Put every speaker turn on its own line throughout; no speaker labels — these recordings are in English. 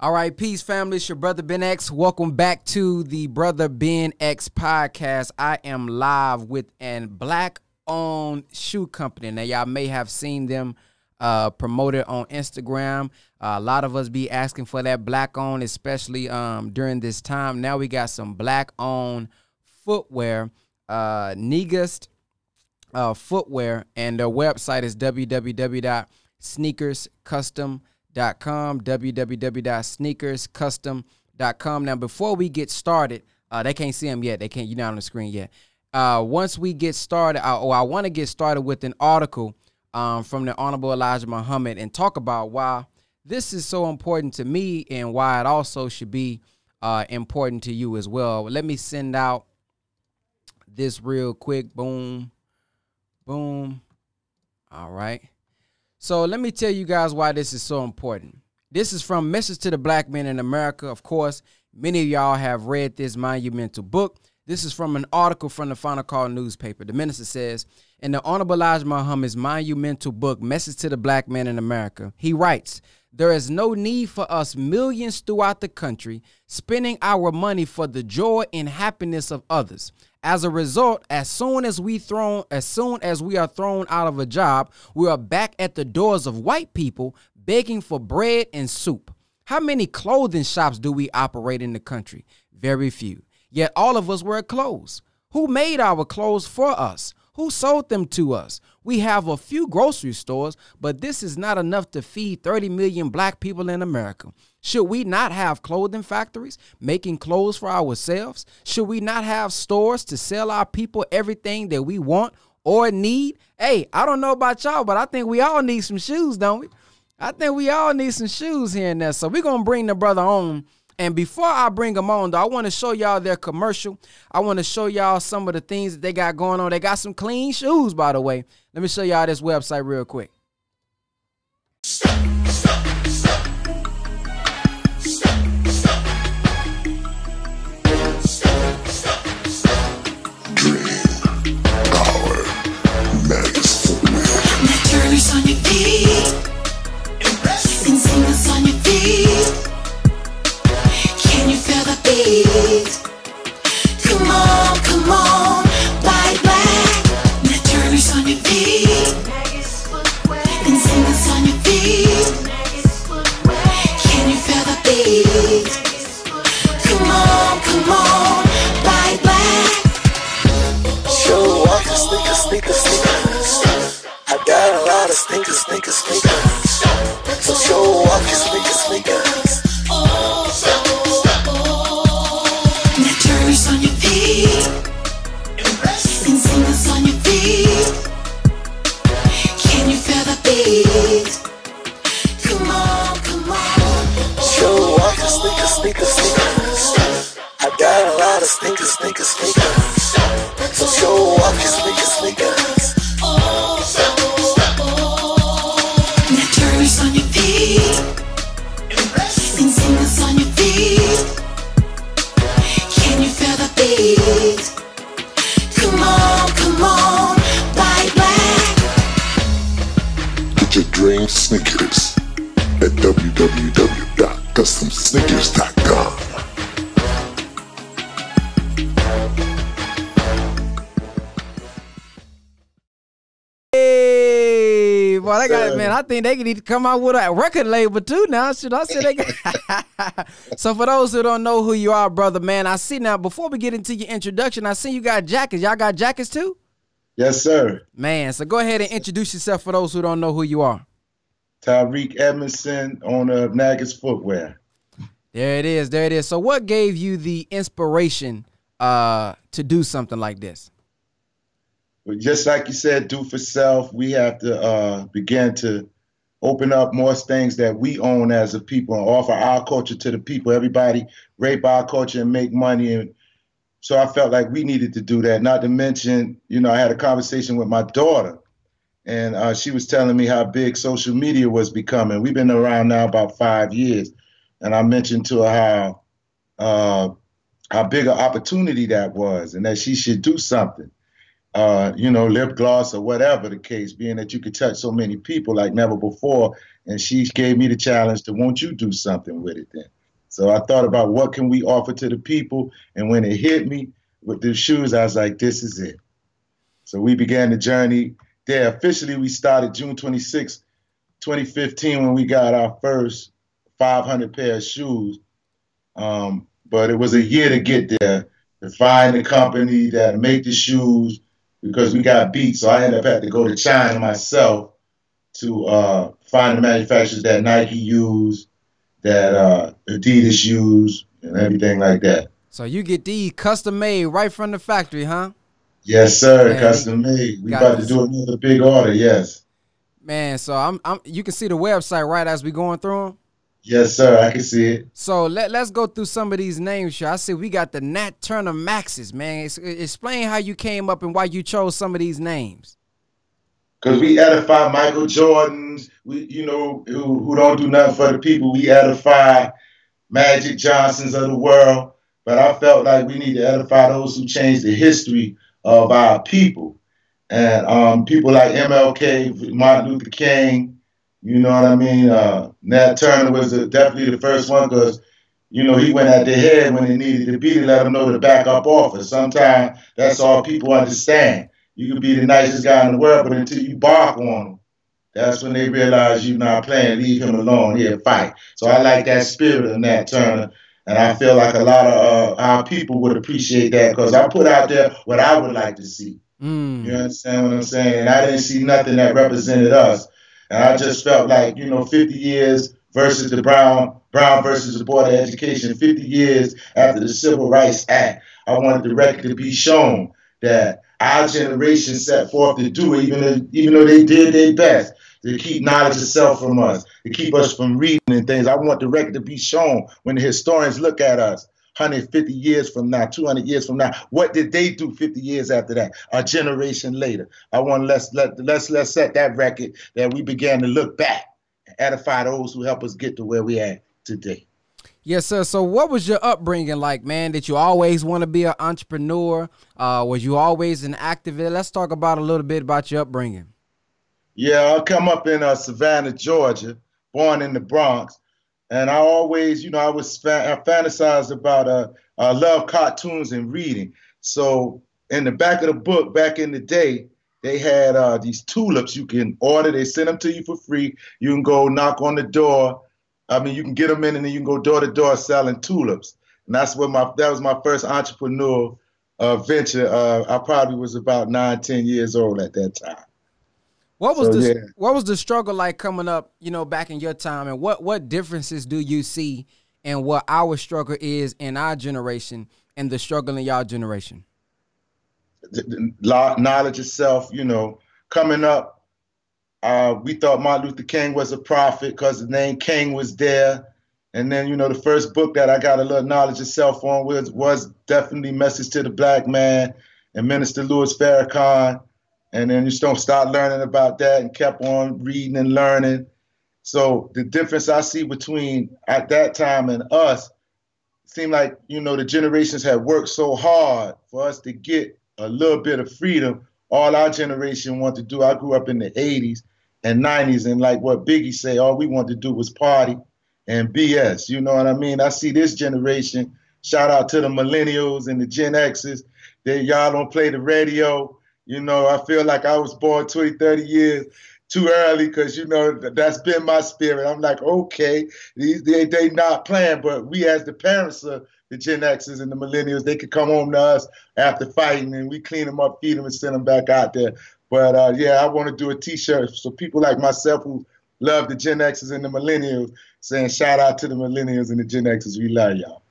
All right, peace, family. It's your brother Ben X. Welcome back to the Brother Ben X podcast. I am live with an black-owned shoe company. Now, y'all may have seen them uh, promoted on Instagram. Uh, a lot of us be asking for that black-owned, especially um, during this time. Now we got some black-owned footwear. Uh, Negust uh, footwear, and their website is www.sneakerscustom.com www.sneakerscustom.com, www.sneakerscustom.com. Now, before we get started, uh, they can't see them yet. They can't, you're not on the screen yet. Uh, once we get started, I, or I want to get started with an article um, from the Honorable Elijah Muhammad and talk about why this is so important to me and why it also should be uh, important to you as well. Let me send out this real quick. Boom, boom. All right. So let me tell you guys why this is so important. This is from Message to the Black Men in America. Of course, many of y'all have read this monumental book. This is from an article from the Final Call newspaper. The minister says, in the Honorable Elijah Muhammad's monumental book, Message to the Black Man in America, he writes, there is no need for us millions throughout the country spending our money for the joy and happiness of others. As a result, as soon as we thrown as soon as we are thrown out of a job, we are back at the doors of white people begging for bread and soup. How many clothing shops do we operate in the country? Very few. Yet all of us wear clothes. Who made our clothes for us? Who sold them to us? We have a few grocery stores, but this is not enough to feed 30 million black people in America. Should we not have clothing factories making clothes for ourselves? Should we not have stores to sell our people everything that we want or need? Hey, I don't know about y'all, but I think we all need some shoes, don't we? I think we all need some shoes here and there. So we're going to bring the brother on and before I bring them on, though, I want to show y'all their commercial. I want to show y'all some of the things that they got going on. They got some clean shoes, by the way. Let me show y'all this website real quick. Need to come out with a record label too now. Should I say they got So for those who don't know who you are, brother, man, I see now before we get into your introduction, I see you got jackets. Y'all got jackets too?
Yes, sir.
Man, so go ahead and introduce yourself for those who don't know who you are.
Tyreek Edmondson, owner of Nagus Footwear.
There it is. There it is. So what gave you the inspiration uh, to do something like this?
Well, just like you said, do for self. We have to uh, begin to open up more things that we own as a people and offer our culture to the people. Everybody rape our culture and make money and so I felt like we needed to do that. Not to mention, you know, I had a conversation with my daughter, and uh, she was telling me how big social media was becoming. We've been around now about five years, and I mentioned to her how uh, how big an opportunity that was, and that she should do something. Uh, you know, lip gloss or whatever the case, being that you could touch so many people like never before. And she gave me the challenge to, won't you do something with it then? So I thought about what can we offer to the people, and when it hit me with the shoes, I was like, this is it. So we began the journey there. Officially, we started June 26, 2015, when we got our first 500 pair of shoes. Um, but it was a year to get there, to find the company that make the shoes, because we got beat. So I ended up having to go to China myself to uh, find the manufacturers that Nike used, that uh, Adidas used, and everything like that.
So you get these custom made right from the factory, huh?
Yes, sir.
Man,
Custom made. We
got
about to do another big order. Yes.
Man, so I'm, I'm you can see the website right as we going through them.
Yes, sir. I can see it.
So let, let's go through some of these names here. I see we got the Nat Turner Maxes, man. Ex- explain how you came up and why you chose some of these names.
Because we edify Michael Jordans, we you know, who, who don't do nothing for the people. We edify Magic Johnsons of the world. But I felt like we need to edify those who changed the history of our people. And um, people like MLK, Martin Luther King, you know what I mean? Uh, Nat Turner was the, definitely the first one because, you know, he went at the head when it needed to be to let them know to back up off it. Sometimes that's all people understand. You can be the nicest guy in the world, but until you bark on them, that's when they realize you're not playing. Leave him alone. He'll fight. So I like that spirit of Nat Turner. And I feel like a lot of uh, our people would appreciate that because I put out there what I would like to see.
Mm.
You understand what I'm saying? And I didn't see nothing that represented us. And I just felt like, you know, 50 years versus the Brown, Brown versus the Board of Education, 50 years after the Civil Rights Act, I wanted the record to be shown that our generation set forth to do it, even even though they did their best to keep knowledge itself from us, to keep us from reading and things. I want the record to be shown when the historians look at us 150 years from now, 200 years from now. What did they do 50 years after that? A generation later. I want let's let let's let's set that record that we began to look back and edify those who help us get to where we at today.
Yes, sir. So, what was your upbringing like, man? Did you always want to be an entrepreneur? Uh, was you always an activist? Let's talk about a little bit about your upbringing.
Yeah, I come up in uh, Savannah, Georgia, born in the Bronx, and I always, you know, I was fa- I fantasized about uh, I love cartoons and reading. So in the back of the book, back in the day, they had uh, these tulips you can order. They send them to you for free. You can go knock on the door. I mean, you can get them in, and then you can go door to door selling tulips. And that's what my that was my first entrepreneurial uh, venture. Uh, I probably was about nine, ten years old at that time.
What was
So,
the
yeah.
what was the struggle like coming up, you know, back in your time, and what what differences do you see in what our struggle is in our generation and the struggle in y'all generation?
the- the knowledge itself, you know, coming up, uh, we thought Martin Luther King was a prophet because the name King was there. And then, you know, the first book that I got a little knowledge itself on was was definitely Message to the Black Man and Minister Louis Farrakhan. And then you don't start learning about that and kept on reading and learning. So the difference I see between at that time and us seemed like, you know, the generations had worked so hard for us to get a little bit of freedom. All our generation wanted to do. I grew up in the 80s and 90s, and like what Biggie say, all we wanted to do was party and BS. You know what I mean? I see this generation. Shout out to the millennials and the Gen X's. They y'all don't play the radio. You know, I feel like I was born 20, 30 years too early because you know that's been my spirit. I'm like, okay, they they not playing, but we as the parents of the Gen X's and the millennials, they could come home to us after fighting and we clean them up, feed them, and send them back out there. But uh, yeah, I want to do a T-shirt so people like myself who love the Gen X's and the millennials, saying shout out to the millennials and the Gen X's. We love y'all.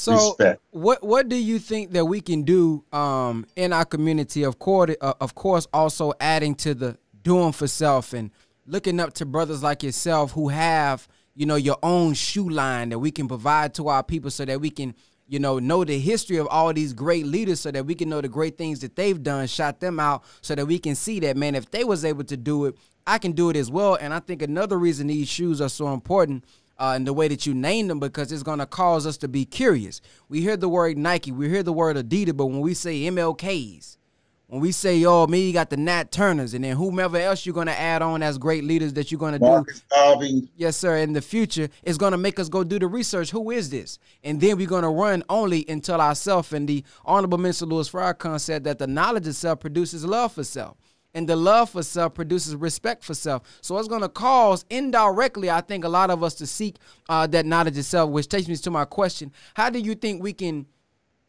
So,
Respect.
what what do you think that we can do um, in our community? Of course, uh, of course, also adding to the doing for self and looking up to brothers like yourself who have you know your own shoe line that we can provide to our people, so that we can you know know the history of all these great leaders, so that we can know the great things that they've done, shot them out, so that we can see that man, if they was able to do it, I can do it as well. And I think another reason these shoes are so important uh, in the way that you name them because it's going to cause us to be curious. We hear the word Nike, we hear the word Adidas, but when we say MLKs, when we say, "Oh, me, you got the Nat Turners," and then whomever else you're gonna add on as great leaders that you're gonna do,
Garvey.
yes, sir, in the future, is gonna make us go do the research. Who is this? And then we're gonna run only until ourselves And the Honorable Minister Louis Farrakhan said that the knowledge itself produces love for self. And the love for self produces respect for self. So it's going to cause indirectly, I think, a lot of us to seek uh, that knowledge of self, which takes me to my question. How do you think we can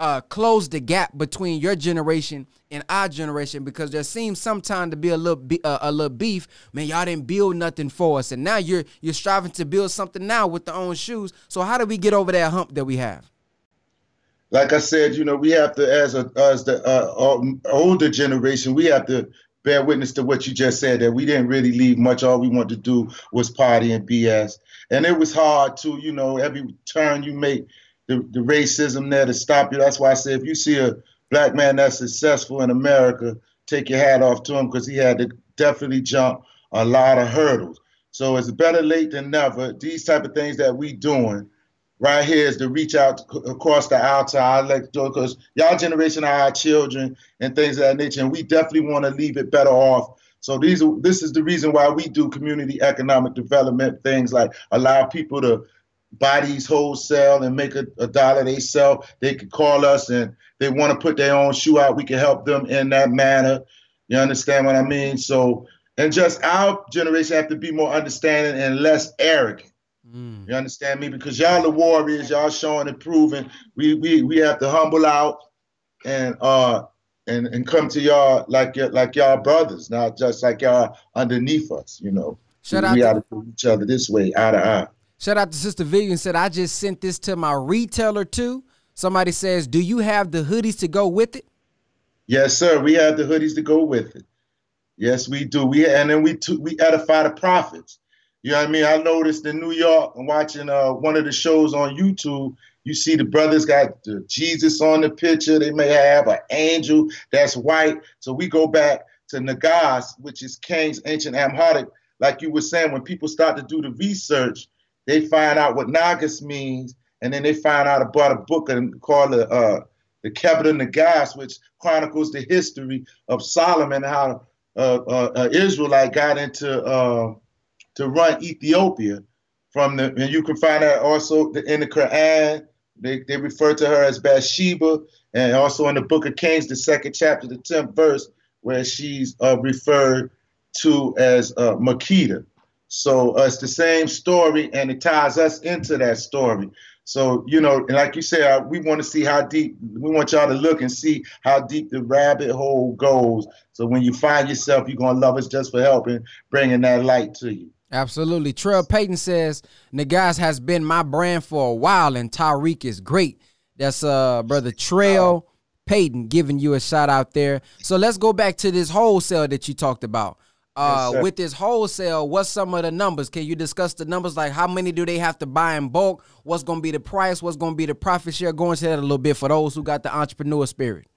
uh, close the gap between your generation and our generation because there seems sometimes to be a little be- uh, a little beef. Man, y'all didn't build nothing for us, and now you're you're striving to build something now with the own shoes. So how do we get over that hump that we have?
Like I said, you know, we have to, as a as the uh, older generation, we have to bear witness to what you just said that we didn't really leave much. All we wanted to do was party and BS, and it was hard to, you know, every turn you make, the, the racism there to stop you. That's why I say if you see a black man that's successful in America, take your hat off to him because he had to definitely jump a lot of hurdles. So it's better late than never. These type of things that we doing right here is to reach out across the aisle to our because y'all generation are our children and things of that nature, and we definitely want to leave it better off. So these are, this is the reason why we do community economic development things like allow people to buy these wholesale and make a, a dollar they sell. They can call us and they want to put their own shoe out. We can help them in that manner. You understand what I mean? So and just our generation have to be more understanding and less arrogant.
Mm.
You understand me? Because y'all the warriors, y'all showing and proving. We we we have to humble out and uh and and come to y'all like like y'all brothers, not just like y'all underneath us. You know,
Shout
we,
to-
got to each other this way, eye to eye.
Shout out to Sister Vivian said, I just sent this to my retailer too. Somebody says, Do you have the hoodies to go with it?
Yes, sir. We have the hoodies to go with it. Yes, we do. We and then we t- we edify the prophets. You know what I mean? I noticed in New York, I'm watching uh, one of the shows on YouTube. You see the brothers got the Jesus on the picture. They may have an angel that's white. So we go back to Nagas, which is Cain's ancient Amharic. Like you were saying, when people start to do the research, they find out what Nagas means, and then they find out about a book called the uh, the Kebra Nagast, which chronicles the history of Solomon, and how uh, uh, uh, Israelite got into uh, to run Ethiopia from the, and you can find that also in the Quran. They, they refer to her as Bathsheba, and also in the Book of Kings, the second chapter, the tenth verse, where she's uh, referred to as uh, Makeda. So uh, it's the same story, and it ties us into that story. So you know, and like you said, uh, we want to see how deep. We want y'all to look and see how deep the rabbit hole goes. So when you find yourself, you're gonna love us just for helping, bringing that light to you.
Absolutely. Trell Payton says, Nagas has been my brand for a while, and Tyreek is great. That's uh brother Trail Payton giving you a shout out there. So let's go back to this wholesale that you talked about. Uh,
Yes,
with this wholesale, what's some of the numbers? Can you discuss the numbers? Like how many do they have to buy in bulk? What's going to be the price? What's going to be the profit share? Go into that a little bit for those who got the entrepreneur spirit.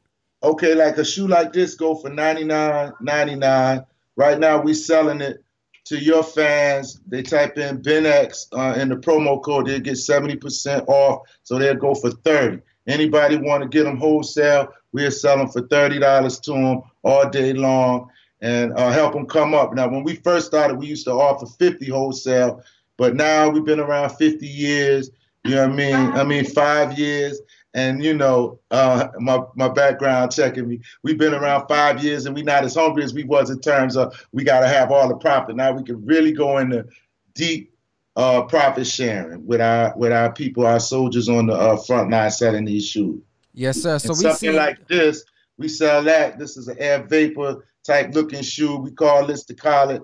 Okay, like a shoe like this go for ninety nine ninety nine. Right now we selling it to your fans. They type in BenX uh, in the promo code, they'll get seventy percent off. So they'll go for thirty. Anybody want to get them wholesale? We'll sell them for thirty dollars to them all day long and uh, help them come up. Now, when we first started, we used to offer fifty wholesale, but now we've been around fifty years. You know what I mean? I mean five years and you know uh, my my background checking me. We've been around five years, and we're not as hungry as we was in terms of we got to have all the profit. Now we can really go into deep uh, profit sharing with our with our people, our soldiers on the uh, front line selling these shoes.
Yes, sir. So
And
we
something
see
like this, we sell that. This is an air vapor type looking shoe. We call this to call it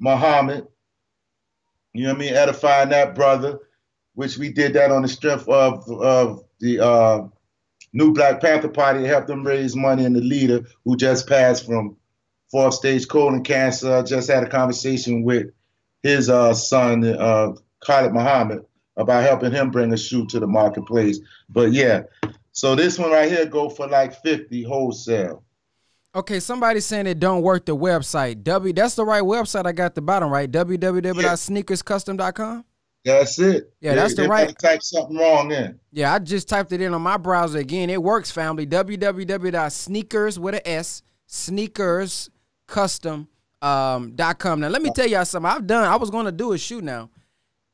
Muhammad. You know what I mean? Edifying that brother, which we did that on the strength of of the uh, new Black Panther Party to help them raise money, and the leader who just passed from fourth stage colon cancer. Just had a conversation with his uh, son, uh, Khalid Muhammad, about helping him bring a shoe to the marketplace. But yeah, so this one right here go for like 50 wholesale.
Okay, somebody's saying it don't work the website. W that's the right website I got at the bottom, right? www.sneakerscustom.com.
That's it.
Yeah, that's the right-
Type something wrong in.
Yeah, I just typed it in on my browser again. It works, family. www.sneakers with a S, sneakers custom um, dot com. Now let me tell y'all something. I've done. I was going to do a shoe now.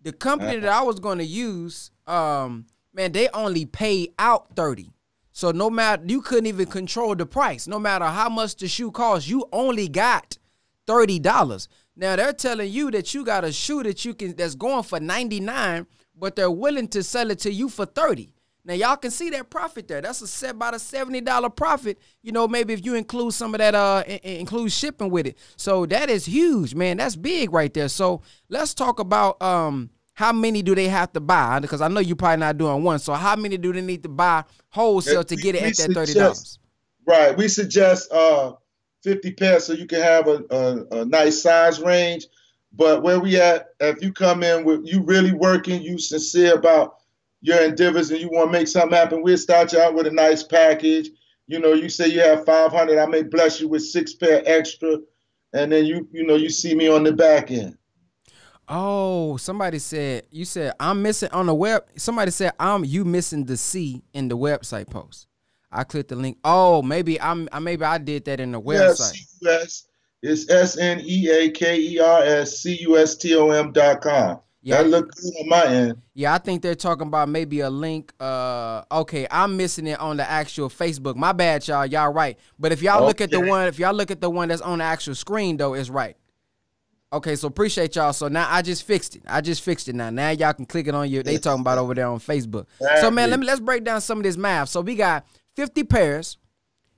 The company that I was going to use, um, man, they only pay out thirty. So no matter you couldn't even control the price. No matter how much the shoe costs, you only got thirty dollars. Now they're telling you that you got a shoe that you can that's going for ninety nine, but they're willing to sell it to you for thirty. Now y'all can see that profit there. That's a set about a seventy dollar profit. You know, maybe if you include some of that, uh, in- in- include shipping with it. So that is huge, man. That's big right there. So let's talk about um how many do they have to buy? Because I know you're probably not doing one. So how many do they need to buy wholesale to get it at that thirty dollars?
Right. We suggest uh 50 pairs so you can have a, a, a nice size range. But where we at, if you come in with you really working, you sincere about your endeavors and you want to make something happen, we'll start you out with a nice package. You know, you say you have 500, I may bless you with six pair extra. And then you, you know, you see me on the back end.
Oh, somebody said you said I'm missing on the web. Somebody said I'm you missing the C in the website post. I clicked the link. Oh, maybe I'm maybe I did that in the website.
Yes, it's S N E A K E R S C U S T O M dot com.
Yeah.
That look good on my end.
Yeah, I think they're talking about maybe a link. Uh, okay, I'm missing it on the actual Facebook. My bad, y'all. Y'all right. But if y'all look at the one, if y'all look at the one that's on the actual screen, though, it's right. Okay, so appreciate y'all. So now I just fixed it. I just fixed it now. Now y'all can click it on your. They talking about over there on Facebook. So man, let me let's break down some of this math. So we got 50 pairs.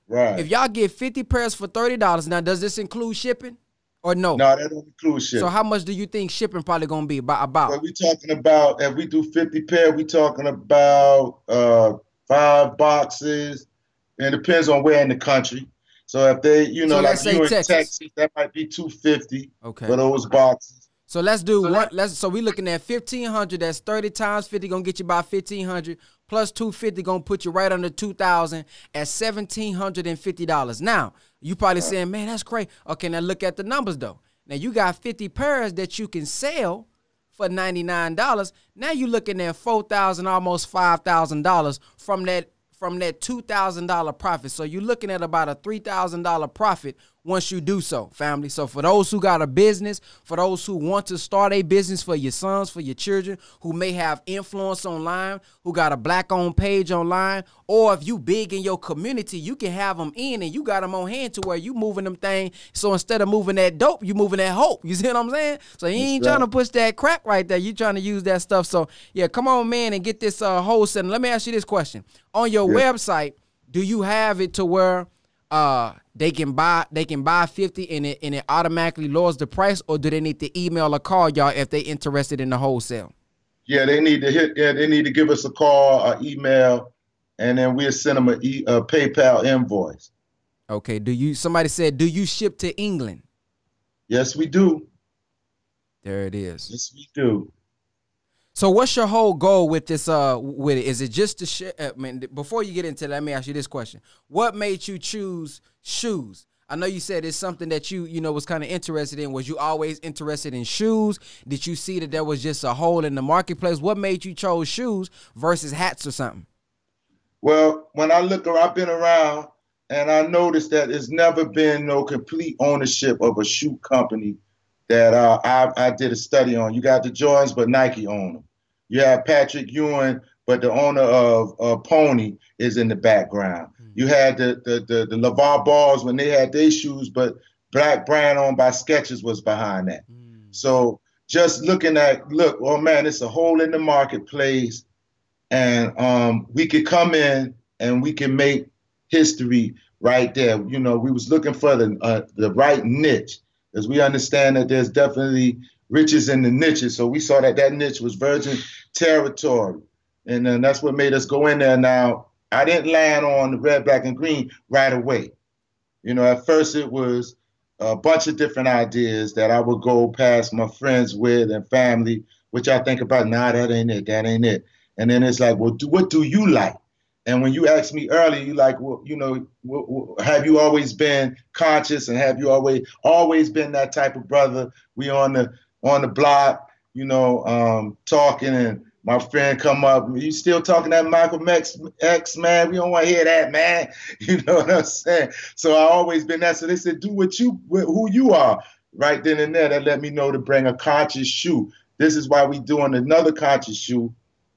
Right.
If y'all get 50 pairs for thirty dollars, now does this include shipping or no?
no, that don't include shit.
So how much do you think shipping probably gonna be about? About
But we talking about if we do 50 pair, we talking about uh five boxes. And it depends on where in the country. So if they, you know,
So
like you in
Texas.
Texas. that might be 250
okay.
for those boxes.
So let's do one. Let's so we looking at fifteen hundred. That's thirty times fifty. Gonna get you about fifteen hundred plus two fifty. Gonna put you right under two thousand at seventeen hundred and fifty dollars. Now you probably saying, man, that's great. Okay, now look at the numbers though. Now you got fifty pairs that you can sell for ninety nine dollars. Now you looking at four thousand, almost five thousand dollars from that from that two thousand dollar profit. So you're looking at about a three thousand dollar profit once you do so, family. So for those who got a business, for those who want to start a business for your sons, for your children, who may have influence online, who got a black owned page online, or if you big in your community, you can have them in and you got them on hand to where you moving them thing. So instead of moving that dope, you moving that hope. You see what I'm saying? So you ain't trying to push that crack right there. You trying to use that stuff. So yeah, come on, man, and get this uh, wholesale. Let me ask you this question: On your website, do you have it to where uh they can buy they can buy 50 and it and it automatically lowers the price or do they need to email or call y'all if they interested in the wholesale
Yeah, they need to hit. Yeah, they need to give us a call, or email, and then we'll send them a, e, a PayPal invoice.
okay do you somebody said do you ship to england
Yes, we do.
there it is
Yes, we do.
So what's your whole goal with this uh with it is it just to share uh, man before you get into that let me ask you this question what made you choose shoes I know you said it's something that you you know was kind of interested in. Was you always interested in shoes? Did you see that there was just a hole in the marketplace? What made you chose shoes versus hats or something?
Well, when I look I've been around and I noticed that there's never been no complete ownership of a shoe company that uh, I, I did a study on. You got the Jordans, but Nike own them. You have Patrick Ewing, but the owner of uh, Pony is in the background. You had the the the, the LaVar Balls when they had their shoes, but Black brand owned by Skechers was behind that. So just looking at look, oh man, it's a hole in the marketplace and um, we could come in and we can make history right there. You know, we was looking for the uh, the right niche, as we understand that there's definitely riches in the niches. So we saw that that niche was virgin territory, and then that's what made us go in there. Now I didn't land on the red, black, and green right away. You know, at first it was a bunch of different ideas that I would go past my friends with and family, which I think about, nah, that ain't it, that ain't it. And then it's like, well, do, what do you like? And when you asked me earlier, you like, well, you know, have you always been conscious and have you always always been that type of brother? We on the on the block, you know, um, talking and my friend come up, you still talking that Michael X, X man? We don't want to hear that, man. You know what I'm saying? So I always been that. So they said, do what you, who you are. Right then and there, that let me know to bring a conscious shoe. This is why we doing another conscious shoe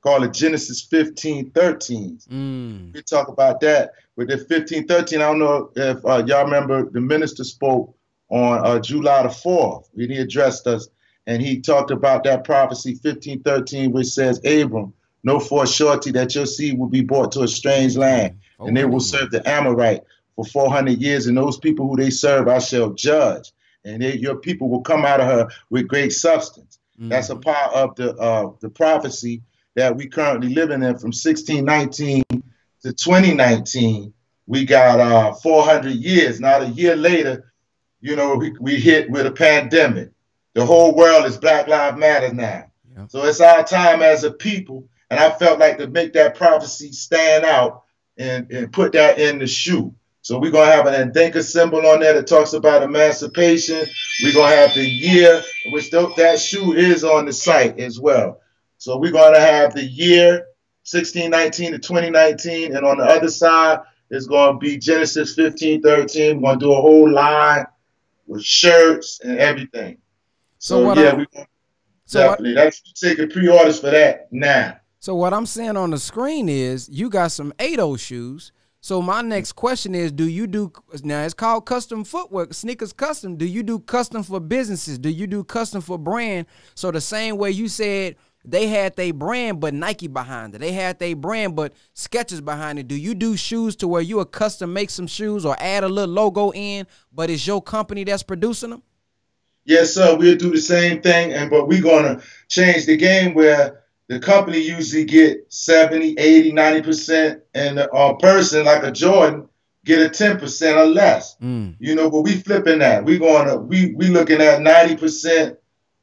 called it Genesis 15 13.
Mm.
We talk about that. With the 15 13, I don't know if uh, y'all remember the minister spoke on uh, July the 4th when he addressed us and he talked about that prophecy 15 13, which says, Abram, know for surety that your seed will be brought to a strange land,
Oh,
and they will serve the Amorite for 400 years, and those people who they serve I shall judge, and they, your people will come out of her with great substance.
Mm.
That's a part of the uh, the prophecy that we currently living in from 1619 to 2019. We got uh, 400 years. Not a year later, you know, we, we hit with a pandemic. The whole world is Black Lives Matter now.
Yeah.
So it's our time as a people. And I felt like to make that prophecy stand out and, and put that in the shoe. So we're gonna have an Adinkra symbol on there that talks about emancipation. We're gonna have the year, which th- that shoe is on the site as well. So we're gonna have the year 1619 to 2019, and on the other side is gonna be Genesis 15, 13. We're gonna do a whole line with shirts and everything.
So
So, yeah,
I-
we
So what,
definitely that's taking pre-orders for that now.
so what I'm saying on the screen is you got some ADO shoes. So my next question is, do you do now? It's called custom footwear, sneakers custom. Do you do custom for businesses? Do you do custom for brand? So the same way you said they had their brand, but Nike behind it. They had their brand, but Skechers behind it. Do you do shoes to where you a custom make some shoes or add a little logo in, but it's your company that's producing them?
Yes, sir. We'll do the same thing, and but we're gonna change the game where the company usually get 70, 80, 90%, and a uh, person like a Jordan get a 10% or less.
Mm.
You know, but we flipping that. We going to we we looking at 90%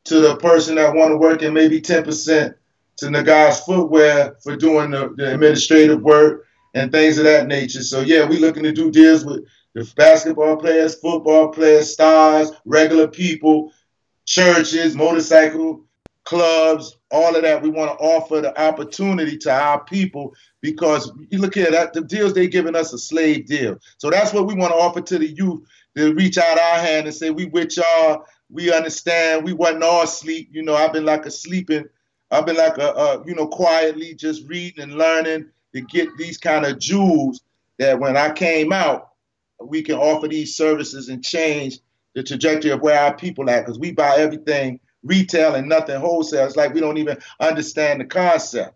to the person that want to work and maybe 10% to the guy's footwear for doing the, the administrative work and things of that nature. So yeah, we looking to do deals with the basketball players, football players, stars, regular people, churches, motorcycle clubs, all of that. We want to offer the opportunity to our people because you look here, that the deals they giving us a slave deal. So that's what we want to offer to the youth to reach out our hand and say, we with y'all, we understand, we wasn't all sleep. You know, I've been like a sleeping, I've been like a, a you know, quietly just reading and learning to get these kind of jewels that when I came out, we can offer these services and change the trajectory of where our people at because we buy everything retail and nothing wholesale. It's like we don't even understand the concept,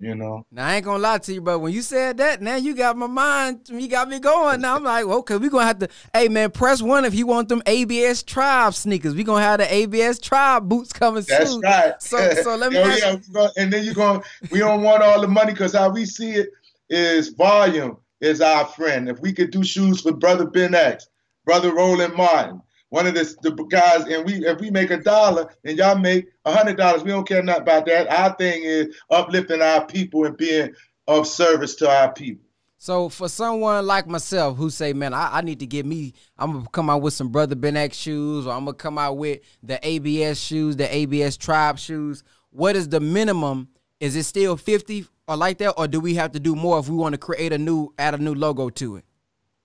you know.
Now I ain't gonna lie to you, but when you said that, now you got my mind, you got me going. Now I'm like, okay, we gonna have to. Hey man, press one if you want them ABS Tribe sneakers. We gonna have the ABS Tribe boots coming
That's
soon.
right.
So, so let me.
Oh, yeah, we go- and then you gonna, we don't want all the money because how we see it is volume is our friend. If we could do shoes for brother Ben X, brother Roland Martin, one of the, guys, and we if we make a dollar and y'all make a hundred dollars, we don't care nothing about that. Our thing is uplifting our people and being of service to our people.
So for someone like myself who say, man, I, I need to get me, I'm gonna come out with some Brother Ben X shoes, or I'm gonna come out with the ABS shoes, the ABS Tribe shoes. What is the minimum? Is it still 50 or like that, or do we have to do more if we want to create a new, add a new logo to it?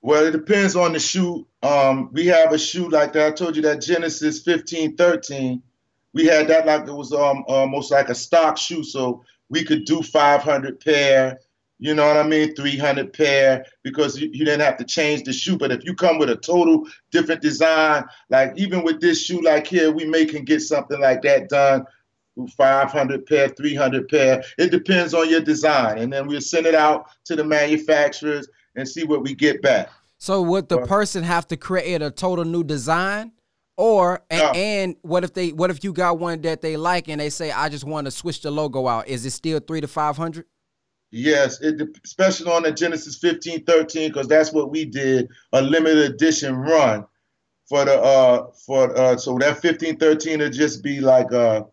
Well, it depends on the shoe. Um, we have a shoe like that. I told you that Genesis 15, 13. We had that like it was um almost like a stock shoe. So we could do 500 pair, you know what I mean? 300 pair because you, you didn't have to change the shoe. But if you come with a total different design, like even with this shoe like here, we may can get something like that done. 500 pair, 300 pair. It depends on your design. And then we'll send it out to the manufacturers and see what we get back.
So would the person have to create a total new design? Or and,
No.
and what if they what if you got one that they like and they say I just want to switch the logo out? Is it still three to five hundred?
Yes, it especially on the Genesis fifteen thirteen because that's what we did, a limited edition run for the uh for uh so that 15, 13 would just be like uh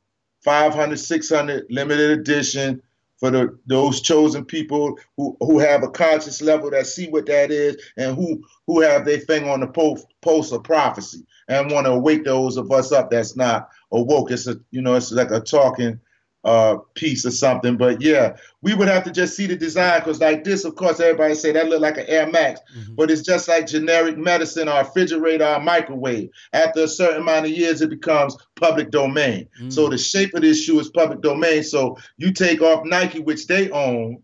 500, 600 limited edition for the those chosen people who who have a conscious level that see what that is and who who have their thing on the post post of prophecy and want to wake those of us up that's not awoke. It's a you know it's like a talking uh, piece or something. But yeah, we would have to just see the design because like this, of course, everybody say that look like an Air Max, but it's just like generic medicine or refrigerator or microwave. After a certain amount of years, it becomes public domain. So the shape of this shoe is public domain. So you take off Nike, which they own,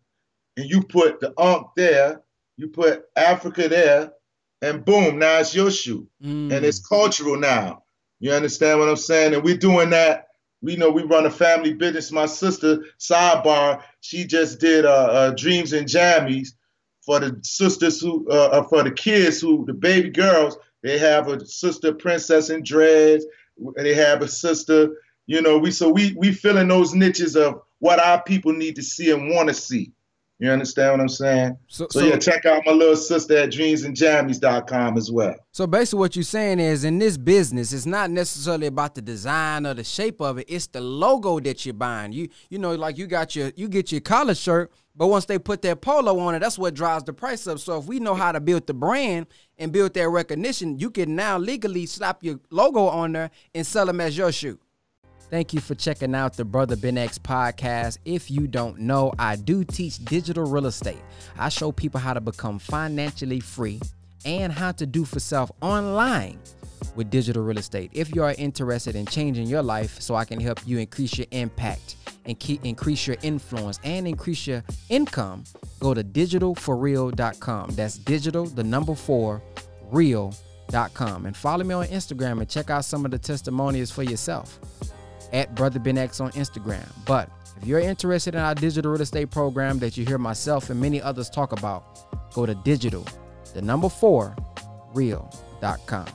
and you put the Ankh there, you put Africa there, and boom, now it's your shoe.
Mm.
And it's cultural now. You understand what I'm saying? And we're doing that. We know we run a family business. My sister, sidebar, she just did uh, uh, Dreams and Jammies for the sisters who, uh, uh, for the kids who, the baby girls, they have a sister princess in dreads. They have a sister, you know, we, so we, we fill in those niches of what our people need to see and want to see. You understand what I'm saying?
So,
So,
so,
yeah, check out my little sister at dreamsandjammies.com as well.
so basically, what you're saying is, in this business, it's not necessarily about the design or the shape of it. It's the logo that you're buying. You, you know, like you got your, you get your collar shirt, but once they put that polo on it, that's what drives the price up. So if we know how to build the brand and build that recognition, you can now legally slap your logo on there and sell them as your shoe. Thank you for checking out the Brother Ben X podcast. If you don't know, I do teach digital real estate. I show people how to become financially free and how to do for self online with digital real estate. If you are interested in changing your life so I can help you increase your impact and keep increase your influence and increase your income, go to digitalforreal.com. That's digital the number 4 real.com and follow me on Instagram and check out some of the testimonials for yourself at Brother Ben X on Instagram. But if you're interested in our digital real estate program that you hear myself and many others talk about, go to digital, the number four, real.com.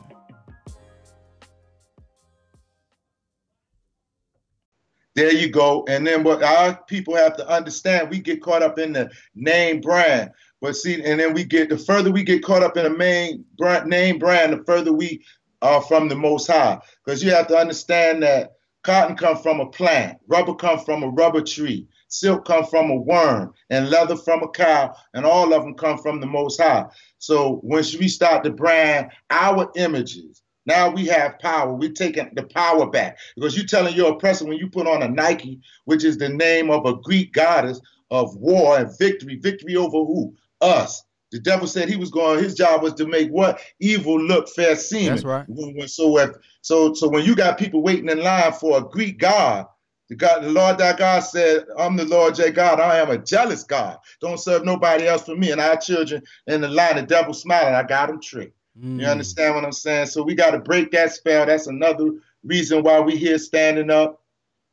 There you go. And then what our people have to understand, we get caught up in the name brand. But see, and then we get the further we get caught up in the main brand, name brand, the further we are from the most high. Because you have to understand that cotton comes from a plant, rubber comes from a rubber tree, silk comes from a worm, and leather from a cow, and all of them come from the most high. So once we start to brand our images, now we have power. We're taking the power back because you're telling your oppressor when you put on a Nike, which is the name of a Greek goddess of war and victory. Victory over who? Us. The devil said he was going. His job was to make what evil look fair seeming.
That's right.
So if so, so when you got people waiting in line for a Greek god, the God, the Lord thy God said, "I'm the Lord your God. I am a jealous God. Don't serve nobody else for me." And our children in the line, the devil smiling. I got him tricked.
Mm.
You understand what I'm saying? So we got to break that spell. That's another reason why we here standing up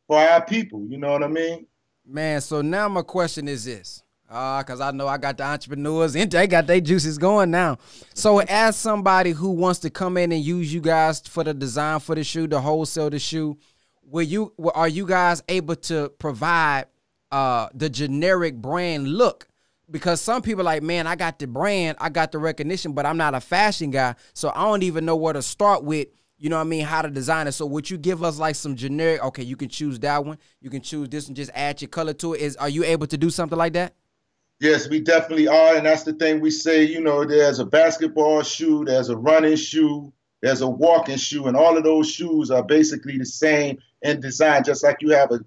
for our people. You know what I mean?
Man, so now my question is this. Uh, cause I know I got the entrepreneurs and they got their juices going now. So as somebody who wants to come in and use you guys for the design for the shoe, to wholesale the shoe, will you are you guys able to provide uh the generic brand look? Because some people like, man, I got the brand, I got the recognition, but I'm not a fashion guy, so I don't even know where to start with. You know what I mean? How to design it. So would you give us like some generic? Okay, you can choose that one. You can choose this and just add your color to it. Is are you able to do something like that?
Yes, we definitely are, and that's the thing we say. You know, there's a basketball shoe, there's a running shoe, there's a walking shoe, and all of those shoes are basically the same in design. Just like you have a,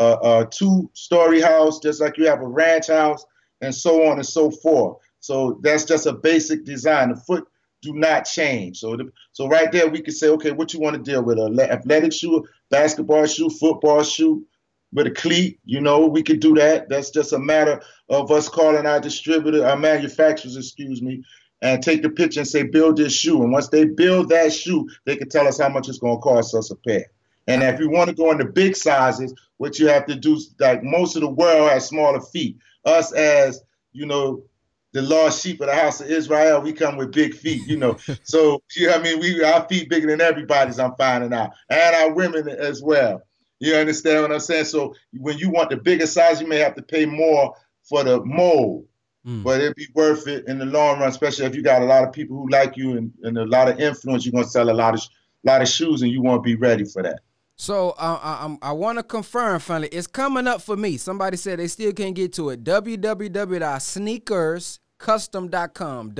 a, a two-story house, just like you have a ranch house, and so on and so forth. So that's just a basic design. The foot do not change. So, the, so right there, we can say, okay, what you want to deal with? A athletic shoe, basketball shoe, football shoe, with a cleat. You know, we could do that. That's just a matter of us calling our distributor, our manufacturers, excuse me, and take the picture and say, build this shoe. And once they build that shoe, they can tell us how much it's going to cost us a pair. And if you want to go into big sizes, what you have to do, like most of the world has smaller feet. Us as, you know, the lost sheep of the house of Israel, we come with big feet, you know. so, you know, I mean, we our feet bigger than everybody's, I'm finding out. And our women as well. You understand what I'm saying? So when you want the bigger size, you may have to pay more for the mold,
Mm.
but it'd be worth it in the long run, especially if you got a lot of people who like you and, and a lot of influence. You're gonna sell a lot of lot of shoes, and you want to be ready for that.
So uh, I, I want to confirm, finally, it's coming up for me. Somebody said they still can't get to it. www.sneakerscustom.com.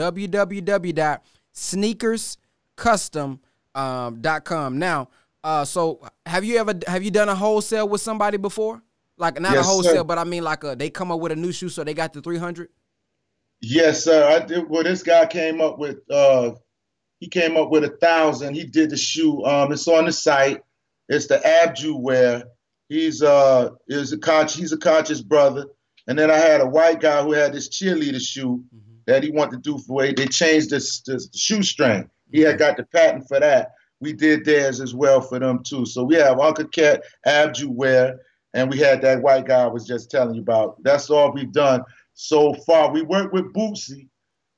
www.sneakerscustom.com. Now, uh, so have you ever have you done a wholesale with somebody before? Like not
Yes,
a wholesale,
sir.
but I mean like a, they come up with a new shoe, so they got the three hundred.
Yes, sir. I did. Well, this guy came up with. Uh, he came up with a thousand. He did the shoe. Um, it's on the site. It's the Abju wear. He's uh is a conscious. He's a conscious brother. And then I had a white guy who had this cheerleader shoe that he wanted to do for. It. They changed this, this shoestring. He had got the patent for that. We did theirs as well for them too. So we have Uncle Cat Abju wear, and we had that white guy I was just telling you about. That's all we've done so far. We worked with Bootsy,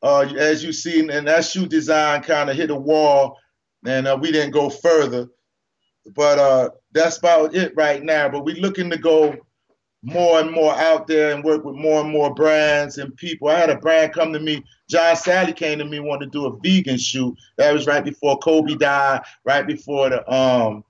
uh, as you seen, and that shoe design kind of hit a wall, and uh, we didn't go further. But uh, that's about it right now. But we're looking to go more and more out there and work with more and more brands and people. I had a brand come to me. John Salley came to me wanted to do a vegan shoe. That was right before Kobe died, right before the um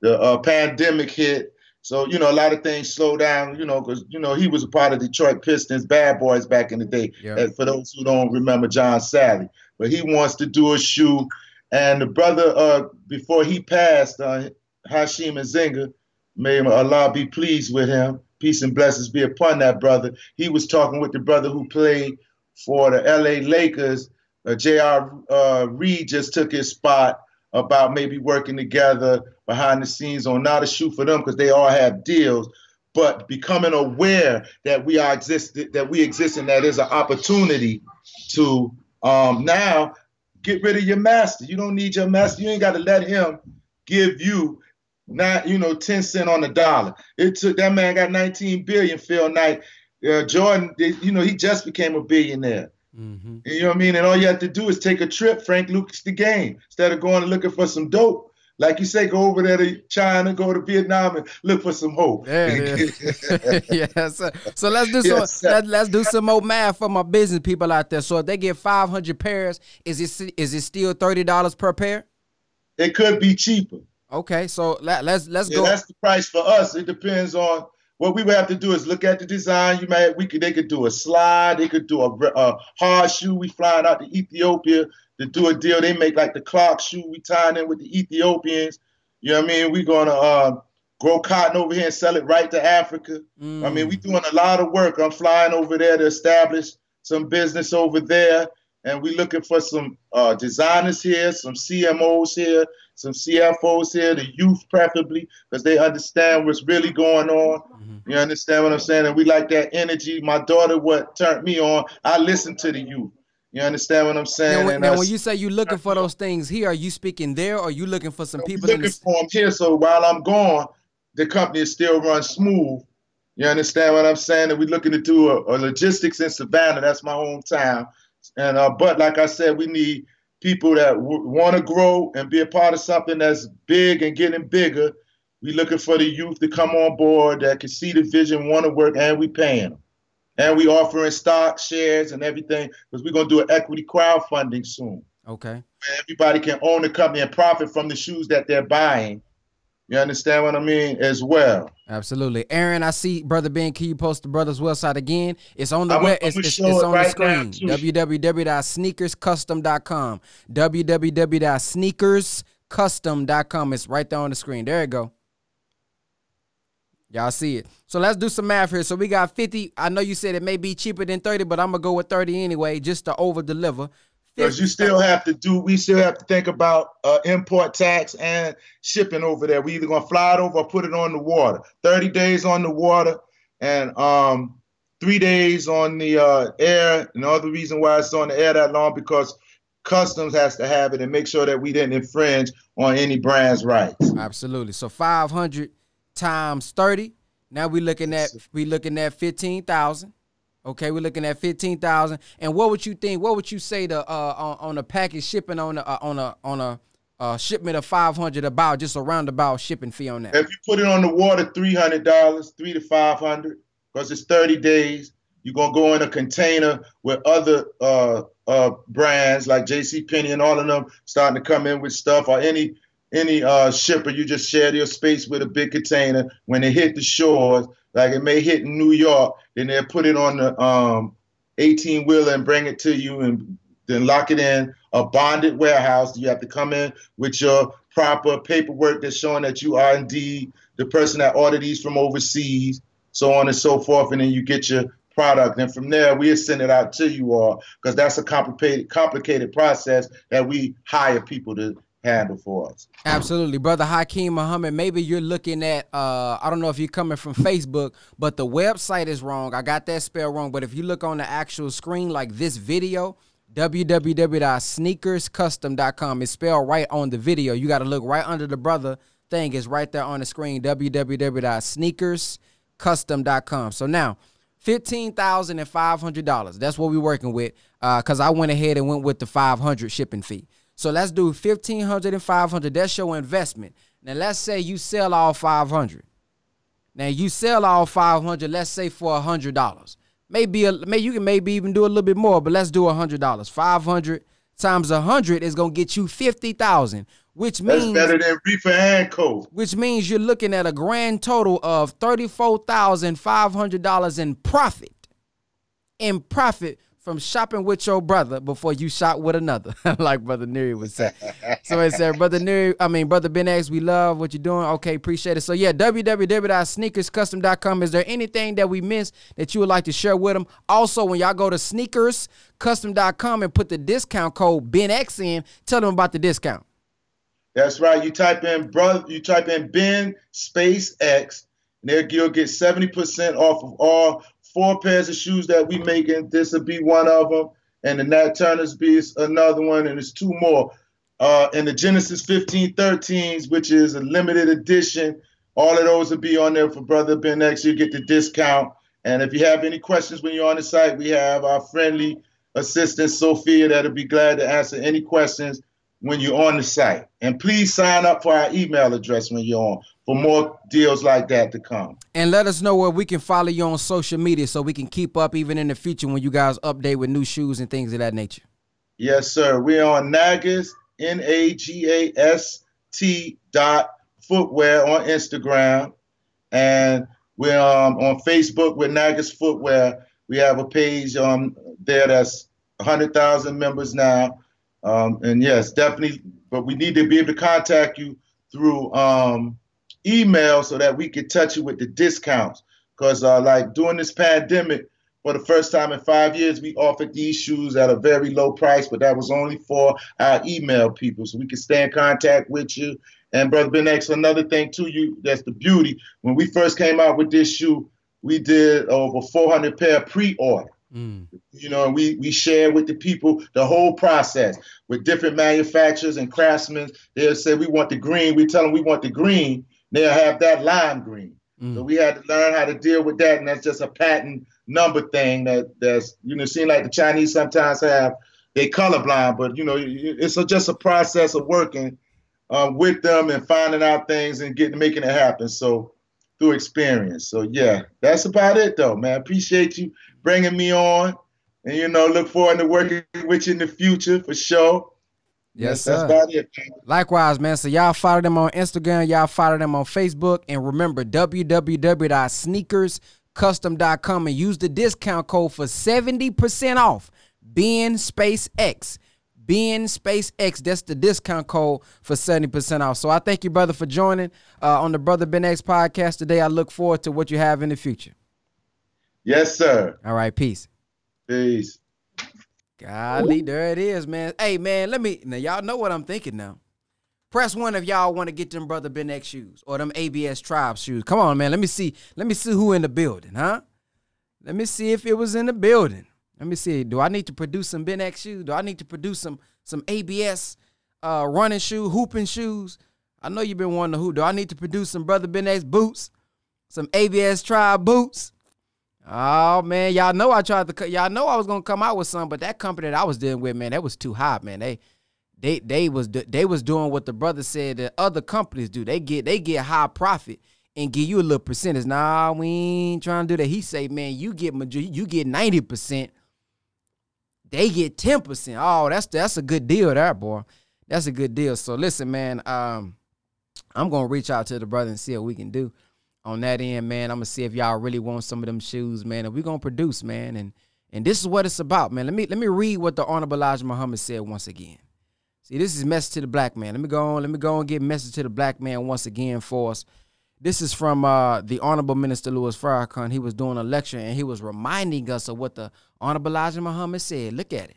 the uh, pandemic hit. So you know a lot of things slowed down. You know because you know he was a part of Detroit Pistons, Bad Boys back in the day.
Yeah.
For those who don't remember John Salley, but he wants to do a shoe. And the brother, uh, before he passed, uh, Hashim Azinga, may Allah be pleased with him. Peace and blessings be upon that brother. He was talking with the brother who played for the LA Lakers. Uh, J.R. Uh, Reed just took his spot about maybe working together behind the scenes on not a shoe for them because they all have deals, but becoming aware that we are exist that we exist and that is an opportunity to um, now get rid of your master. You don't need your master. You ain't got to let him give you not you know 10 cent on the dollar. It took that man got 19 billion Phil Knight. Uh, Jordan, they- you know, he just became a billionaire.
Mm-hmm.
You know what I mean? And all you have to do is take a trip, Frank Lucas the game, instead of going and looking for some dope. Like you say, go over there to China, go to Vietnam, and look for some hope.
There is. yes. So, so let's do some
Yes,
let, let's do some more math for my business people out there. So if they get 500 pairs, is it is it still $30 per pair?
it could be cheaper.
Okay. So let, let's let's
Yeah,
go
that's the price for us. It depends on what we would have to do is look at the design. You might we could they could do a slide, they could do a, a hard shoe. We flying out to Ethiopia to do a deal. They make like the clock shoe. We tying in with the Ethiopians. You know what I mean? We gonna uh, grow cotton over here and sell it right to Africa. I mean, we doing a lot of work. I'm flying over there to establish some business over there, and we're looking for some uh, designers here, some CMOs here, some CFOs here, the youth preferably, because they understand what's really going on. You understand what I'm saying? And we like that energy. My daughter, what turned me on, I listen to the youth. You understand what I'm saying?
Now,
And
now
I-
when you say you're looking for those things here, are you speaking there or are you looking for some
we
people in
looking
the
for them here. So while I'm gone, the company is still run smooth. You understand what I'm saying? And we're looking to do a, a logistics in Savannah. That's my hometown. And uh, but like I said, we need people that w- want to grow and be a part of something that's big and getting bigger. We looking for the youth to come on board that can see the vision, want to work, and we paying them. And we offering stock shares and everything because we're gonna do an equity crowdfunding soon
Okay.
where everybody can own the company and profit from the shoes that they're buying. You understand what I mean? As well.
Absolutely. Aaron, I see Brother Ben. Can you post the brother's website again? It's on the
I'ma-
web. It's, it's, it's
it
on
right
the screen. www.sneakerscustom.com. www.sneakerscustom.com. It's right there on the screen. There you go. Y'all see it. So let's do some math here. So we got 50. I know you said it may be cheaper than 30, but I'm going to go with 30 anyway, just to over deliver.
Because you still have to do, we still have to think about uh, import tax and shipping over there. We either gonna fly it over or put it on the water. 30 days on the water and um, three days on the uh, air. And the other reason why it's on the air that long because customs has to have it and make sure that we didn't infringe on any brand's rights.
Absolutely. So 500 times 30. Now we looking at we looking at 15,000. Okay, we're looking at 15,000. And what would you think? What would you say to uh on, on a package shipping on a uh, on a on a uh, shipment of 500 about just a roundabout shipping fee on that?
If you put it on the water, three hundred dollars, three to five hundred, because it's thirty days. You're gonna go in a container with other uh, uh, brands like J.C. Penney and all of them starting to come in with stuff, or any any uh, shipper. You just share your space with a big container. When they hit the shores, like it may hit in New York, then they'll put it on the um, 18 wheeler and bring it to you, and then lock it in a bonded warehouse. You have to come in with your proper paperwork that's showing that you are indeed the person that ordered these from overseas. so on and so forth, and then you get your product, and from there we send it out to you all because that's a complicated complicated process that we hire people to handle for us.
Absolutely, brother Hakeem Muhammad. Maybe you're looking at uh I don't know if you're coming from Facebook, but the website is wrong. I got that spell wrong. But if you look on the actual screen, like this video, www.sneakerscustom.com is spelled right on the video. You got to look right under the brother thing. Is right there on the screen. www.sneakerscustom.com. So now. Fifteen thousand and five hundred dollars. That's what we're working with. Uh, cause I went ahead and went with the five hundred shipping fee. So let's do 1500 and 500. That's your investment. Now let's say you sell all 500. Now you sell all 500, let's say for $100. Maybe a, maybe you can maybe even do a little bit more, but let's do $100. 500 times 100 is going to get you 50,000, which
That's
means
better than reefer and coke.
which means you're looking at a grand total of $34,500 in profit. In profit from shopping with your brother before you shop with another, like Brother Neri would say. so said, Brother Neri, I mean, Brother Ben X, we love what you're doing. Okay, appreciate it. So yeah, www.sneakerscustom.com. Is there anything that we missed that you would like to share with them? Also, when y'all go to sneakerscustom.com and put the discount code BenX in, tell them about the discount.
That's right. You type in brother, you type in Ben Space X, and you'll get 70% off of all four pairs of shoes that we making. This will be one of them, and the Nat Turner's be another one, and there's two more. Uh, and the Genesis 1513s, which is a limited edition. All of those will be on there for Brother Ben X. You get the discount. And if you have any questions when you're on the site, we have our friendly assistant Sophia that'll be glad to answer any questions when you're on the site. And please sign up for our email address when you're on for more deals like that to come.
And let us know where we can follow you on social media so we can keep up even in the future when you guys update with new shoes and things of that nature.
Yes, sir. We're on Nagast, N A G A S T dot footwear on Instagram. And we're um, on Facebook with Nagast Footwear. We have a page um, there that's 100,000 members now. Um, and yes, definitely, but we need to be able to contact you through um, email so that we can touch you with the discounts. Because, uh, like, during this pandemic, for the first time in five years, we offered these shoes at a very low price, but that was only for our email people, so we can stay in contact with you. And brother Ben X, another thing too, you that's the beauty. When we first came out with this shoe, we did over 400 pair pre-order. You know, we we share with the people the whole process with different manufacturers and craftsmen. They'll say we want the green. We tell them we want the green. They'll have that lime green. So we had to learn how to deal with that, and that's just a patent number thing that that's you know seem like the Chinese sometimes have they colorblind, but you know it's a, just a process of working um, with them and finding out things and getting making it happen. So through experience. So yeah, that's about it though, man. Appreciate you bringing me on, and you know look forward to working with you in the future for sure.
Yes,
that's
sir.
about it.
Likewise, man. So y'all follow them on Instagram, y'all follow them on Facebook, and remember www.sneakerscustom.com and use the discount code for 70% off. Ben Space X. Ben Space X. That's the discount code for 70% off. So I thank you, brother, for joining uh, on the Brother Ben X podcast today. I look forward to what you have in the future.
Yes, sir.
All right, peace.
Peace.
Golly, there it is, man. Hey, man, let me now. Y'all know what I'm thinking now. Press one if y'all want to get them brother Ben X shoes or them ABS Tribe shoes. Come on, man. Let me see. Let me see who in the building, huh? Let me see if it was in the building. Let me see. Do I need to produce some Ben X shoes? Do I need to produce some some ABS uh, running shoe, hooping shoes? I know you've been wanting to hoop. Do I need to produce some brother Ben X boots? Some ABS Tribe boots? Oh man, y'all know I tried to. Y'all know I was gonna come out with some, but that company that I was dealing with, man, that was too hot, man. They, they, they was they was doing what the brother said that other companies do. They get they get high profit and give you a little percentage. Nah, we ain't trying to do that. He say, man, you get you get ninety percent. They get ten percent. Oh, that's that's a good deal there, boy. That's a good deal. So listen, man. Um, I'm gonna reach out to the brother and see what we can do on that end, man. I'm gonna see if y'all really want some of them shoes, man. And we're gonna produce, man. And and this is what it's about, man. Let me let me read what the Honorable Elijah Muhammad said once again. See, this is message to the black man. Let me go on. Let me go and get message to the black man once again for us. This is from uh, the Honorable Minister Louis Farrakhan. He was doing a lecture and he was reminding us of what the Honorable Elijah Muhammad said. Look at it.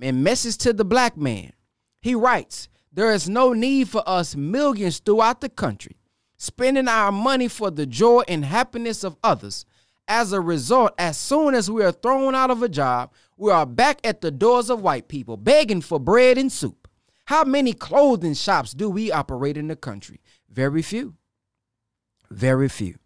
In Message to the Black Man, he writes, There is no need for us millions throughout the country spending our money for the joy and happiness of others. As a result, as soon as we are thrown out of a job, we are back at the doors of white people begging for bread and soup. How many clothing shops do we operate in the country? Very few. Very few.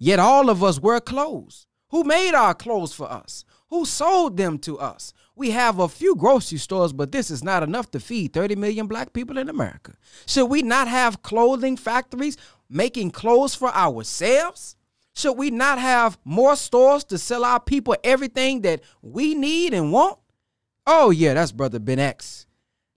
Yet all of us wear clothes. Who made our clothes for us? Who sold them to us? We have a few grocery stores, but this is not enough to feed 30 million black people in America. Should we not have clothing factories making clothes for ourselves? Should we not have more stores to sell our people everything that we need and want? Oh, yeah, that's Brother Ben X.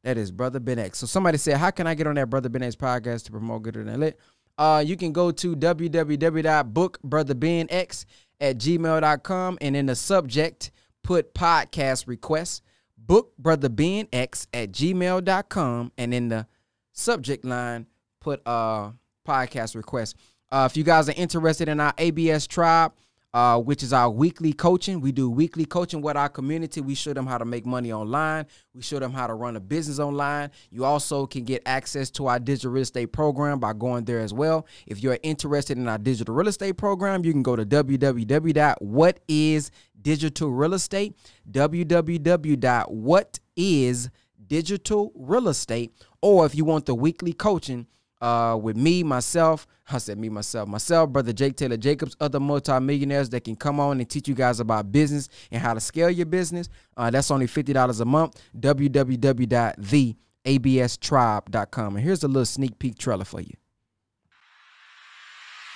That is Brother Ben X. So somebody said, How can I get on that Brother Ben X podcast to promote Gooder Than Lit? Uh, you can go to www.bookbrotherbenx at gmail.com and in the subject, put podcast request. Book Brother Ben at gmail.com and in the subject line, put uh podcast request. Uh, if you guys are interested in our ABS tribe, uh, which is our weekly coaching. We do weekly coaching with our community. We show them how to make money online. We show them how to run a business online. You also can get access to our digital real estate program by going there as well. If you're interested in our digital real estate program, you can go to www.whatisdigitalrealestate, www.whatisdigitalrealestate, or if you want the weekly coaching, uh, with me, myself, I said me, myself, myself, brother Jake Taylor Jacobs, other multimillionaires that can come on and teach you guys about business and how to scale your business. Uh, that's only $50 a month. www.theabstribe.com. And here's a little sneak peek trailer for you.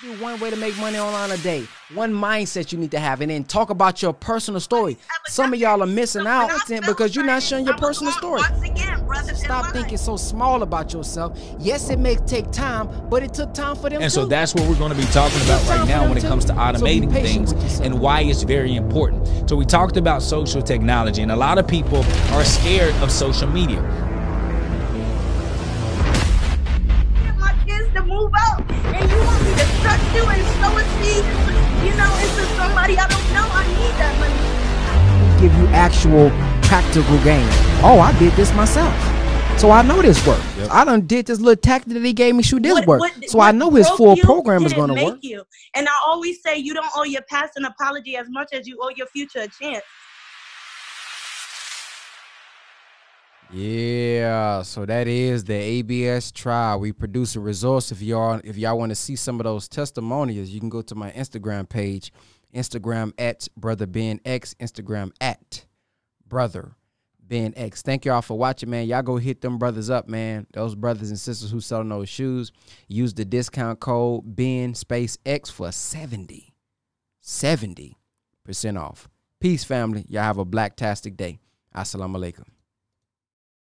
Do one way to make money online a day, one mindset you need to have, and then talk about your personal story. Some of y'all are missing out because you're not sharing your personal story. Stop thinking so small about yourself. Yes, it may take time, but it took time for them
And
too.
so that's what we're going to be talking about right now when it comes to automating
patient
things and why it's very important. So we talked about social technology, and a lot of people are scared of social media.
To you and sow a seed, you know, into somebody I don't know. I need that money.
give you actual practical gain. Oh, I did this myself. So I know this work. I done did this little tactic that he gave me. Shoot, this
What-
work.
what-
so I know his full program is going to work.
You. And I always say you don't owe your past an apology as much as you owe your future a chance.
Yeah, so that is the ABS Tribe. We produce a resource. If y'all if y'all want to see some of those testimonials, you can go to my Instagram page, Instagram at brother Ben X, Instagram at brother Ben X. Thank y'all for watching, man. Y'all go hit them brothers up, man. Those brothers and sisters who selling those shoes. Use the discount code Ben Space X for 70. 70% off. Peace, family. Y'all have a blacktastic day. Assalamu alaikum.